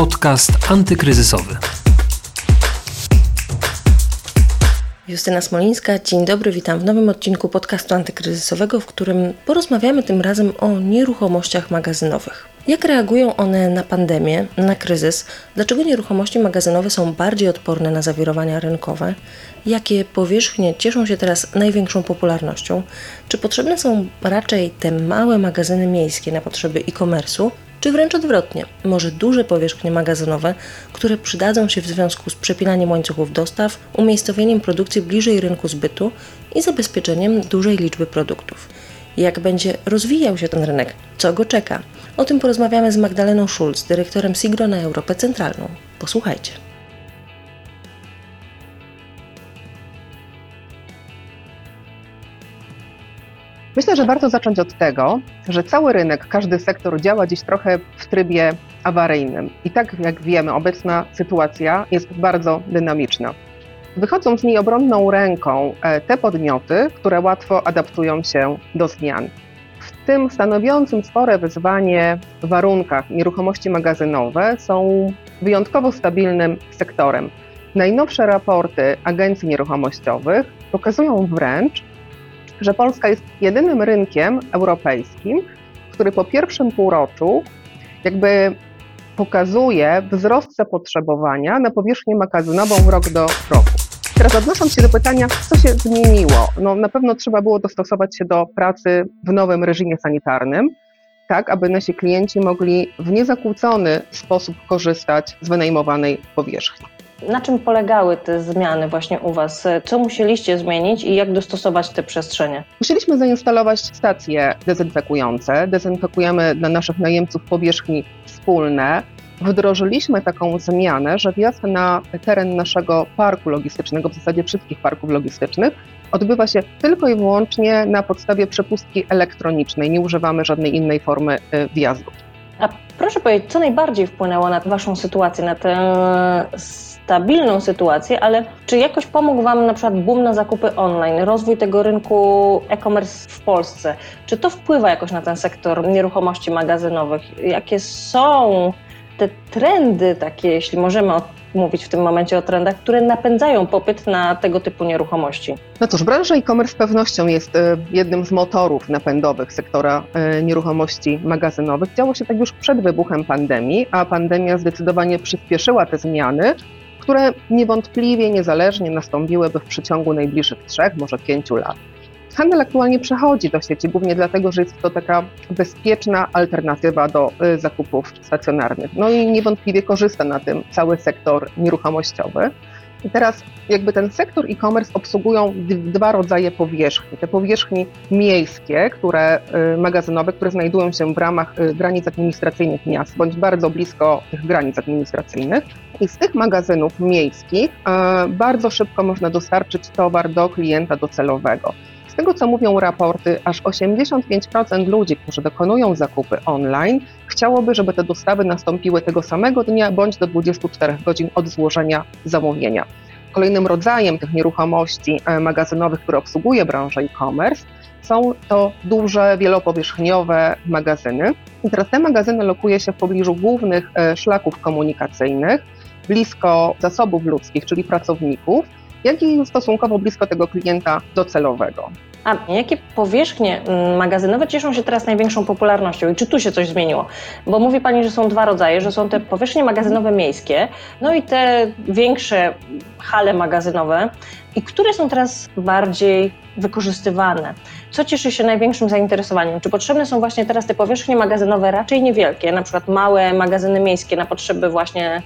Podcast antykryzysowy. Justyna Smolińska, dzień dobry, witam w nowym odcinku podcastu antykryzysowego, w którym porozmawiamy tym razem o nieruchomościach magazynowych. Jak reagują one na pandemię, na kryzys? Dlaczego nieruchomości magazynowe są bardziej odporne na zawirowania rynkowe? Jakie powierzchnie cieszą się teraz największą popularnością? Czy potrzebne są raczej te małe magazyny miejskie na potrzeby e-commerce'u? Czy wręcz odwrotnie, może duże powierzchnie magazynowe, które przydadzą się w związku z przepinaniem łańcuchów dostaw, umiejscowieniem produkcji bliżej rynku zbytu i zabezpieczeniem dużej liczby produktów. Jak będzie rozwijał się ten rynek? Co go czeka? O tym porozmawiamy z Magdaleną Schulz, dyrektorem Sigro na Europę Centralną. Posłuchajcie. Myślę, że warto zacząć od tego, że cały rynek, każdy sektor działa dziś trochę w trybie awaryjnym. I tak jak wiemy, obecna sytuacja jest bardzo dynamiczna. Wychodzą z niej obronną ręką e, te podmioty, które łatwo adaptują się do zmian. W tym stanowiącym spore wyzwanie warunkach nieruchomości magazynowe są wyjątkowo stabilnym sektorem. Najnowsze raporty agencji nieruchomościowych pokazują wręcz, że Polska jest jedynym rynkiem europejskim, który po pierwszym półroczu jakby pokazuje wzrost zapotrzebowania na powierzchnię magazynową rok do roku. Teraz odnosząc się do pytania, co się zmieniło? No, na pewno trzeba było dostosować się do pracy w nowym reżimie sanitarnym, tak aby nasi klienci mogli w niezakłócony sposób korzystać z wynajmowanej powierzchni. Na czym polegały te zmiany właśnie u Was? Co musieliście zmienić i jak dostosować te przestrzenie? Musieliśmy zainstalować stacje dezynfekujące. Dezynfekujemy dla naszych najemców powierzchni wspólne. Wdrożyliśmy taką zmianę, że wjazd na teren naszego parku logistycznego, w zasadzie wszystkich parków logistycznych, odbywa się tylko i wyłącznie na podstawie przepustki elektronicznej. Nie używamy żadnej innej formy y, wjazdu. A proszę powiedzieć, co najbardziej wpłynęło na Waszą sytuację, na tę stabilną sytuację, ale czy jakoś pomógł Wam na przykład boom na zakupy online, rozwój tego rynku e-commerce w Polsce? Czy to wpływa jakoś na ten sektor nieruchomości magazynowych? Jakie są te trendy takie, jeśli możemy mówić w tym momencie o trendach, które napędzają popyt na tego typu nieruchomości? No cóż, branża e-commerce z pewnością jest e, jednym z motorów napędowych sektora e, nieruchomości magazynowych. Działo się tak już przed wybuchem pandemii, a pandemia zdecydowanie przyspieszyła te zmiany, które niewątpliwie niezależnie nastąpiłyby w przeciągu najbliższych trzech, może pięciu lat. Handel aktualnie przechodzi do sieci, głównie dlatego, że jest to taka bezpieczna alternatywa do y, zakupów stacjonarnych. No i niewątpliwie korzysta na tym cały sektor nieruchomościowy. I teraz jakby ten sektor e-commerce obsługują dwa rodzaje powierzchni. Te powierzchni miejskie, które y, magazynowe, które znajdują się w ramach y, granic administracyjnych miast, bądź bardzo blisko tych granic administracyjnych. I z tych magazynów miejskich bardzo szybko można dostarczyć towar do klienta docelowego tego, co mówią raporty, aż 85% ludzi, którzy dokonują zakupy online, chciałoby, żeby te dostawy nastąpiły tego samego dnia bądź do 24 godzin od złożenia zamówienia. Kolejnym rodzajem tych nieruchomości e, magazynowych, które obsługuje branża e-commerce, są to duże, wielopowierzchniowe magazyny. I teraz te magazyny lokuje się w pobliżu głównych e, szlaków komunikacyjnych, blisko zasobów ludzkich, czyli pracowników, jak i stosunkowo blisko tego klienta docelowego. A jakie powierzchnie mm, magazynowe cieszą się teraz największą popularnością i czy tu się coś zmieniło? Bo mówi Pani, że są dwa rodzaje, że są te powierzchnie magazynowe miejskie, no i te większe hale magazynowe. I które są teraz bardziej wykorzystywane? Co cieszy się największym zainteresowaniem? Czy potrzebne są właśnie teraz te powierzchnie magazynowe raczej niewielkie, na przykład małe magazyny miejskie na potrzeby właśnie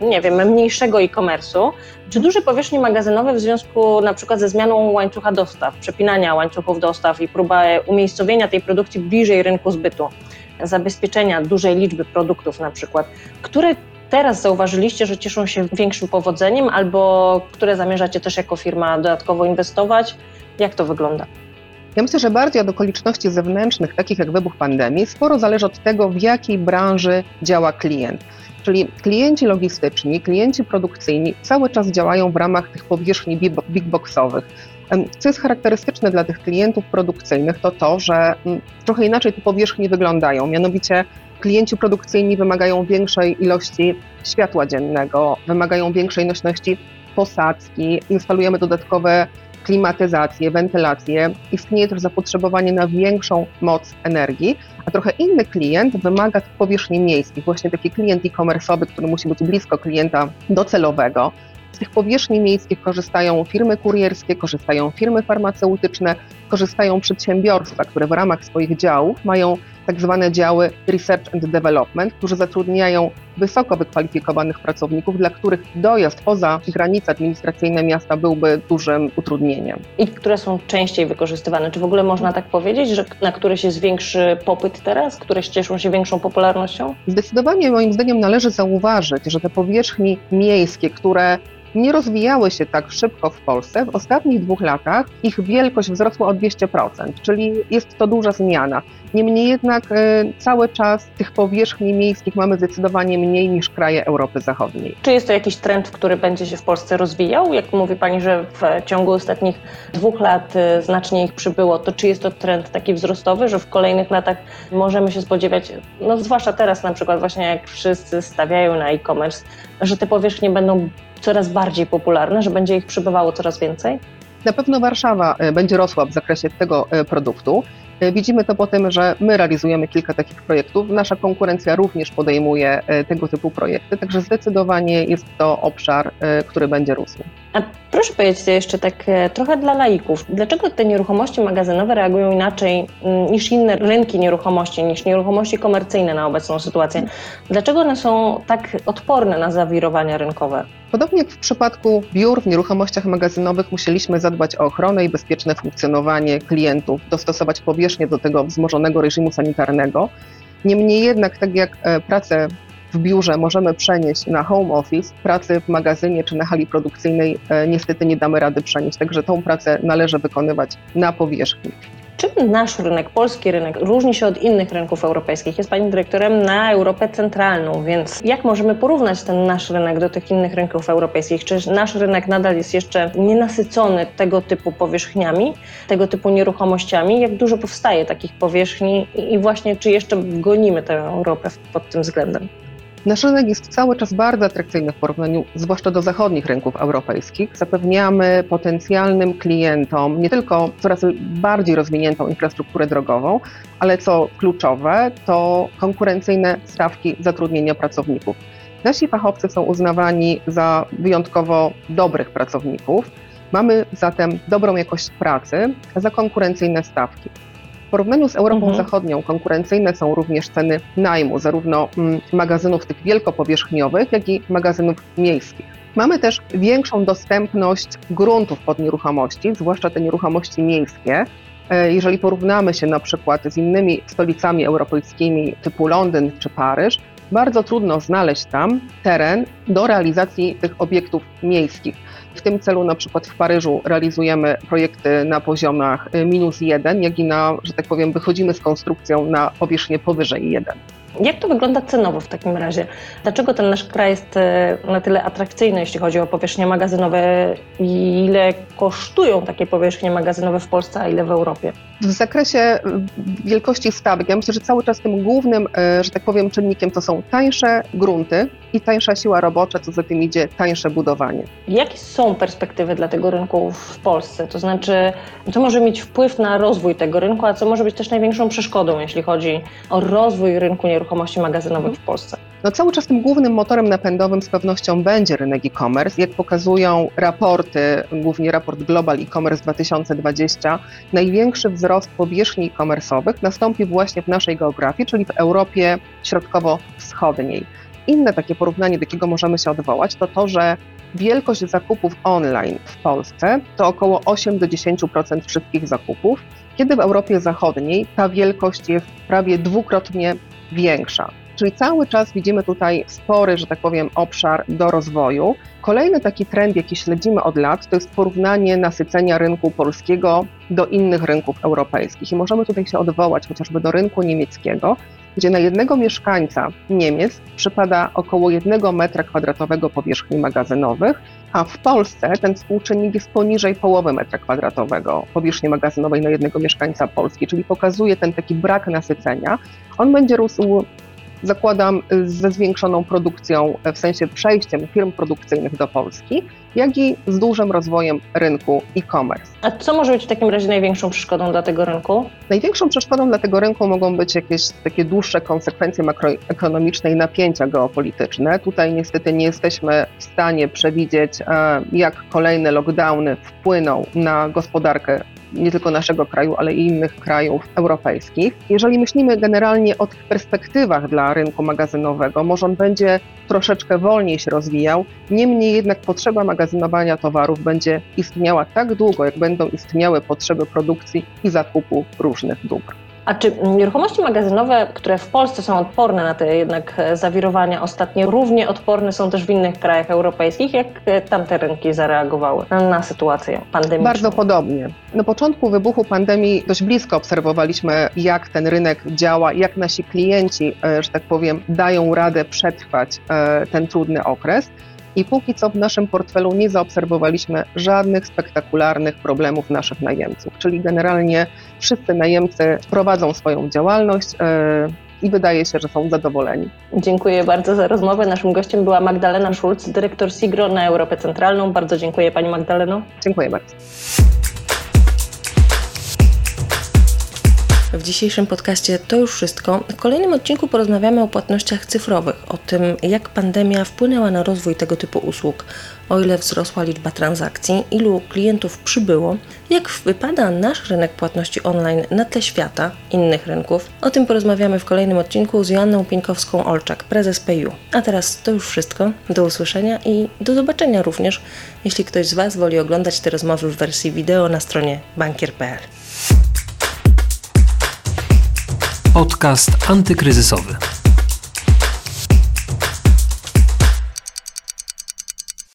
nie wiem, mniejszego e-commerce'u, czy duże powierzchnie magazynowe w związku na przykład ze zmianą łańcucha dostaw, przepinania łańcuchów dostaw i próba umiejscowienia tej produkcji bliżej rynku zbytu, zabezpieczenia dużej liczby produktów na przykład, które teraz zauważyliście, że cieszą się większym powodzeniem albo które zamierzacie też jako firma dodatkowo inwestować? Jak to wygląda? Ja myślę, że bardziej od okoliczności zewnętrznych, takich jak wybuch pandemii, sporo zależy od tego, w jakiej branży działa klient. Czyli klienci logistyczni, klienci produkcyjni cały czas działają w ramach tych powierzchni big boxowych. Co jest charakterystyczne dla tych klientów produkcyjnych, to to, że mm, trochę inaczej te powierzchnie wyglądają. Mianowicie Klienci produkcyjni wymagają większej ilości światła dziennego, wymagają większej nośności posadzki, instalujemy dodatkowe klimatyzację, wentylację, istnieje też zapotrzebowanie na większą moc energii, a trochę inny klient wymaga powierzchni miejskich, właśnie taki klient e-commerce'owy, który musi być blisko klienta docelowego. Z tych powierzchni miejskich korzystają firmy kurierskie, korzystają firmy farmaceutyczne, korzystają przedsiębiorstwa, które w ramach swoich działów mają tak zwane działy Research and Development, którzy zatrudniają wysoko wykwalifikowanych pracowników, dla których dojazd poza granice administracyjne miasta byłby dużym utrudnieniem. I które są częściej wykorzystywane? Czy w ogóle można tak powiedzieć, że na któreś jest większy popyt teraz, które cieszą się większą popularnością? Zdecydowanie moim zdaniem należy zauważyć, że te powierzchni miejskie, które nie rozwijały się tak szybko w Polsce. W ostatnich dwóch latach ich wielkość wzrosła o 200%, czyli jest to duża zmiana. Niemniej jednak e, cały czas tych powierzchni miejskich mamy zdecydowanie mniej niż kraje Europy Zachodniej. Czy jest to jakiś trend, który będzie się w Polsce rozwijał? Jak mówi Pani, że w ciągu ostatnich dwóch lat e, znacznie ich przybyło, to czy jest to trend taki wzrostowy, że w kolejnych latach możemy się spodziewać, no zwłaszcza teraz na przykład właśnie jak wszyscy stawiają na e-commerce, że te powierzchnie będą coraz bardziej popularne, że będzie ich przybywało coraz więcej? Na pewno Warszawa e, będzie rosła w zakresie tego e, produktu. E, widzimy to po tym, że my realizujemy kilka takich projektów. Nasza konkurencja również podejmuje tego typu projekty, także zdecydowanie jest to obszar, który będzie rósł. A proszę powiedzieć jeszcze tak trochę dla laików, dlaczego te nieruchomości magazynowe reagują inaczej mm, niż inne rynki nieruchomości, niż nieruchomości komercyjne na obecną sytuację? Dlaczego one są tak odporne na zawirowania rynkowe? Podobnie jak w przypadku biur w nieruchomościach magazynowych musieliśmy zadbać o ochronę i bezpieczne funkcjonowanie klientów, dostosować powierzchnię do tego wzmożonego reżimu sanitarnego. Niemniej jednak, tak jak e, pracę w biurze możemy przenieść na home office, pracy w magazynie czy na hali produkcyjnej e, niestety nie damy rady przenieść, także tą pracę należy wykonywać na powierzchni. Czym nasz rynek, polski rynek, różni się od innych rynków europejskich? Jest Pani dyrektorem na Europę Centralną, więc jak możemy porównać ten nasz rynek do tych innych rynków europejskich? Czy nasz rynek nadal jest jeszcze nienasycony tego typu powierzchniami, tego typu nieruchomościami? Jak dużo powstaje takich powierzchni i właśnie czy jeszcze gonimy tę Europę pod tym względem? Nasz rynek jest cały czas bardzo atrakcyjny w porównaniu zwłaszcza do zachodnich rynków europejskich. Zapewniamy potencjalnym klientom nie tylko coraz bardziej rozwiniętą infrastrukturę drogową, ale co kluczowe, to konkurencyjne stawki zatrudnienia pracowników. Nasi fachowcy są uznawani za wyjątkowo dobrych pracowników. Mamy zatem dobrą jakość pracy za konkurencyjne stawki. W porównaniu z Europą mhm. Zachodnią konkurencyjne są również ceny najmu, zarówno mm, magazynów tych wielkopowierzchniowych, jak i magazynów miejskich. Mamy też większą dostępność gruntów pod nieruchomości, zwłaszcza te nieruchomości miejskie. E, jeżeli porównamy się na przykład z innymi stolicami europejskimi typu Londyn czy Paryż, bardzo trudno znaleźć tam teren do realizacji tych obiektów miejskich. W tym celu na przykład w Paryżu realizujemy projekty na poziomach y, minus jeden, jak i na, że tak powiem, wychodzimy z konstrukcją na powierzchnię powyżej jeden. Jak to wygląda cenowo w takim razie? Dlaczego ten nasz kraj jest e, na tyle atrakcyjny, jeśli chodzi o powierzchnie magazynowe i ile kosztują takie powierzchnie magazynowe w Polsce, a ile w Europie? W zakresie wielkości stawek, ja myślę, że cały czas tym głównym, e, że tak powiem, czynnikiem to są tańsze grunty i tańsza siła robocza, co za tym idzie tańsze budowanie. Jakie są perspektywy dla tego rynku w Polsce? To znaczy, co może mieć wpływ na rozwój tego rynku, a co może być też największą przeszkodą, jeśli chodzi o rozwój rynku nieruchomości magazynowych w Polsce? No cały czas tym głównym motorem napędowym z pewnością będzie rynek e-commerce. Jak pokazują raporty, głównie raport Global e-commerce 2020, największy wzrost powierzchni e-commerce'owych nastąpi właśnie w naszej geografii, czyli w Europie Środkowo-Wschodniej. Inne takie porównanie, do jakiego możemy się odwołać, to to, że wielkość zakupów online w Polsce to około 8 do 10% wszystkich zakupów, kiedy w Europie Zachodniej ta wielkość jest prawie dwukrotnie większa. Czyli cały czas widzimy tutaj spory, że tak powiem, obszar do rozwoju. Kolejny taki trend, jaki śledzimy od lat, to jest porównanie nasycenia rynku polskiego do innych rynków europejskich. I możemy tutaj się odwołać chociażby do rynku niemieckiego, gdzie na jednego mieszkańca Niemiec przypada około jednego metra kwadratowego powierzchni magazynowych, a w Polsce ten współczynnik jest poniżej połowy metra kwadratowego powierzchni magazynowej na jednego mieszkańca Polski, czyli pokazuje ten taki brak nasycenia. On będzie rósł zakładam y, ze zwiększoną produkcją, e, w sensie przejściem firm produkcyjnych do Polski, jak i z dużym rozwojem rynku e-commerce. A co może być w takim razie największą przeszkodą dla tego rynku? Największą przeszkodą dla tego rynku mogą być jakieś takie dłuższe konsekwencje makroekonomiczne i napięcia geopolityczne. Tutaj niestety nie jesteśmy w stanie przewidzieć, e, jak kolejne lockdowny wpłyną na gospodarkę nie tylko naszego kraju, ale i innych krajów europejskich. Jeżeli myślimy generalnie o tych perspektywach dla rynku magazynowego, może on będzie troszeczkę wolniej się rozwijał, niemniej jednak potrzeba magazynowania towarów będzie istniała tak długo, jak będą istniały potrzeby produkcji i zakupu różnych dóbr. A czy nieruchomości magazynowe, które w Polsce są odporne na te jednak e, zawirowania ostatnie, równie odporne są też w innych krajach europejskich? Jak e, tamte rynki zareagowały na, sytuację pandemiczną? Bardzo podobnie. Na początku wybuchu pandemii dość blisko obserwowaliśmy, jak ten rynek działa, jak nasi klienci, e, że tak powiem, dają radę przetrwać ten trudny okres. I póki co w naszym portfelu nie zaobserwowaliśmy żadnych spektakularnych problemów naszych najemców. Czyli generalnie wszyscy najemcy prowadzą swoją działalność e, i wydaje się, że są zadowoleni. Dziękuję bardzo za rozmowę. Naszym gościem była Magdalena Schulz, dyrektor Sigro na Europę Centralną. Bardzo dziękuję Pani Magdaleno. Dziękuję bardzo. W dzisiejszym podcaście to już wszystko. W kolejnym odcinku porozmawiamy o płatnościach cyfrowych, o tym, jak pandemia wpłynęła na rozwój tego typu usług, o ile wzrosła liczba transakcji, ilu klientów przybyło, jak wypada nasz rynek płatności online na tle świata, innych rynków. O tym porozmawiamy w kolejnym odcinku z Joanną Pieńkowską-Olczak, prezes PayU. A teraz to już wszystko. Do usłyszenia i do zobaczenia również, jeśli ktoś z Was woli oglądać te rozmowy w wersji wideo na stronie bankier.pl. Podcast antykryzysowy.